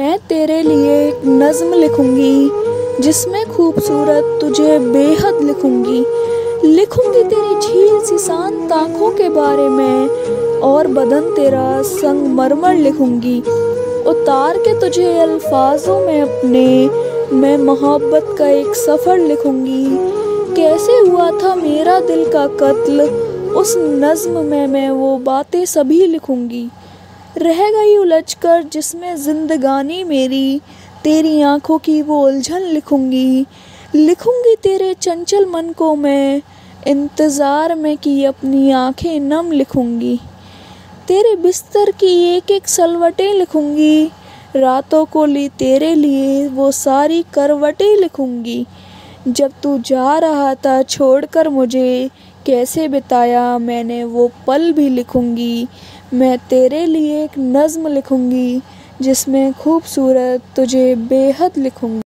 मैं तेरे लिए एक नज़्म लिखूँगी, जिसमें खूबसूरत तुझे बेहद लिखूँगी। लिखूँगी तेरी झील सी शांत आँखों के बारे में, और बदन तेरा संगमरमर लिखूँगी। उतार के तुझे अल्फाजों में अपने, मैं मोहब्बत का एक सफ़र लिखूँगी। कैसे हुआ था मेरा दिल का कत्ल, उस नज़्म में मैं वो बातें सभी लिखूँगी। रह गई उलझ कर, जिसमें ज़िंदगानी मेरी, तेरी आँखों की वो उलझन लिखूँगी। लिखूँगी तेरे चंचल मन को मैं, इंतज़ार में कि अपनी आँखें नम लिखूँगी। तेरे बिस्तर की एक एक सलवटें लिखूँगी। रातों को ली तेरे लिए वो सारी करवटें लिखूँगी। जब तू जा रहा था छोड़कर मुझे कैसे बिताया मैंने वो पल भी लिखूँगी। मैं तेरे लिए एक नज़्म लिखूँगी, जिसमें खूबसूरत तुझे बेहद लिखूँगी।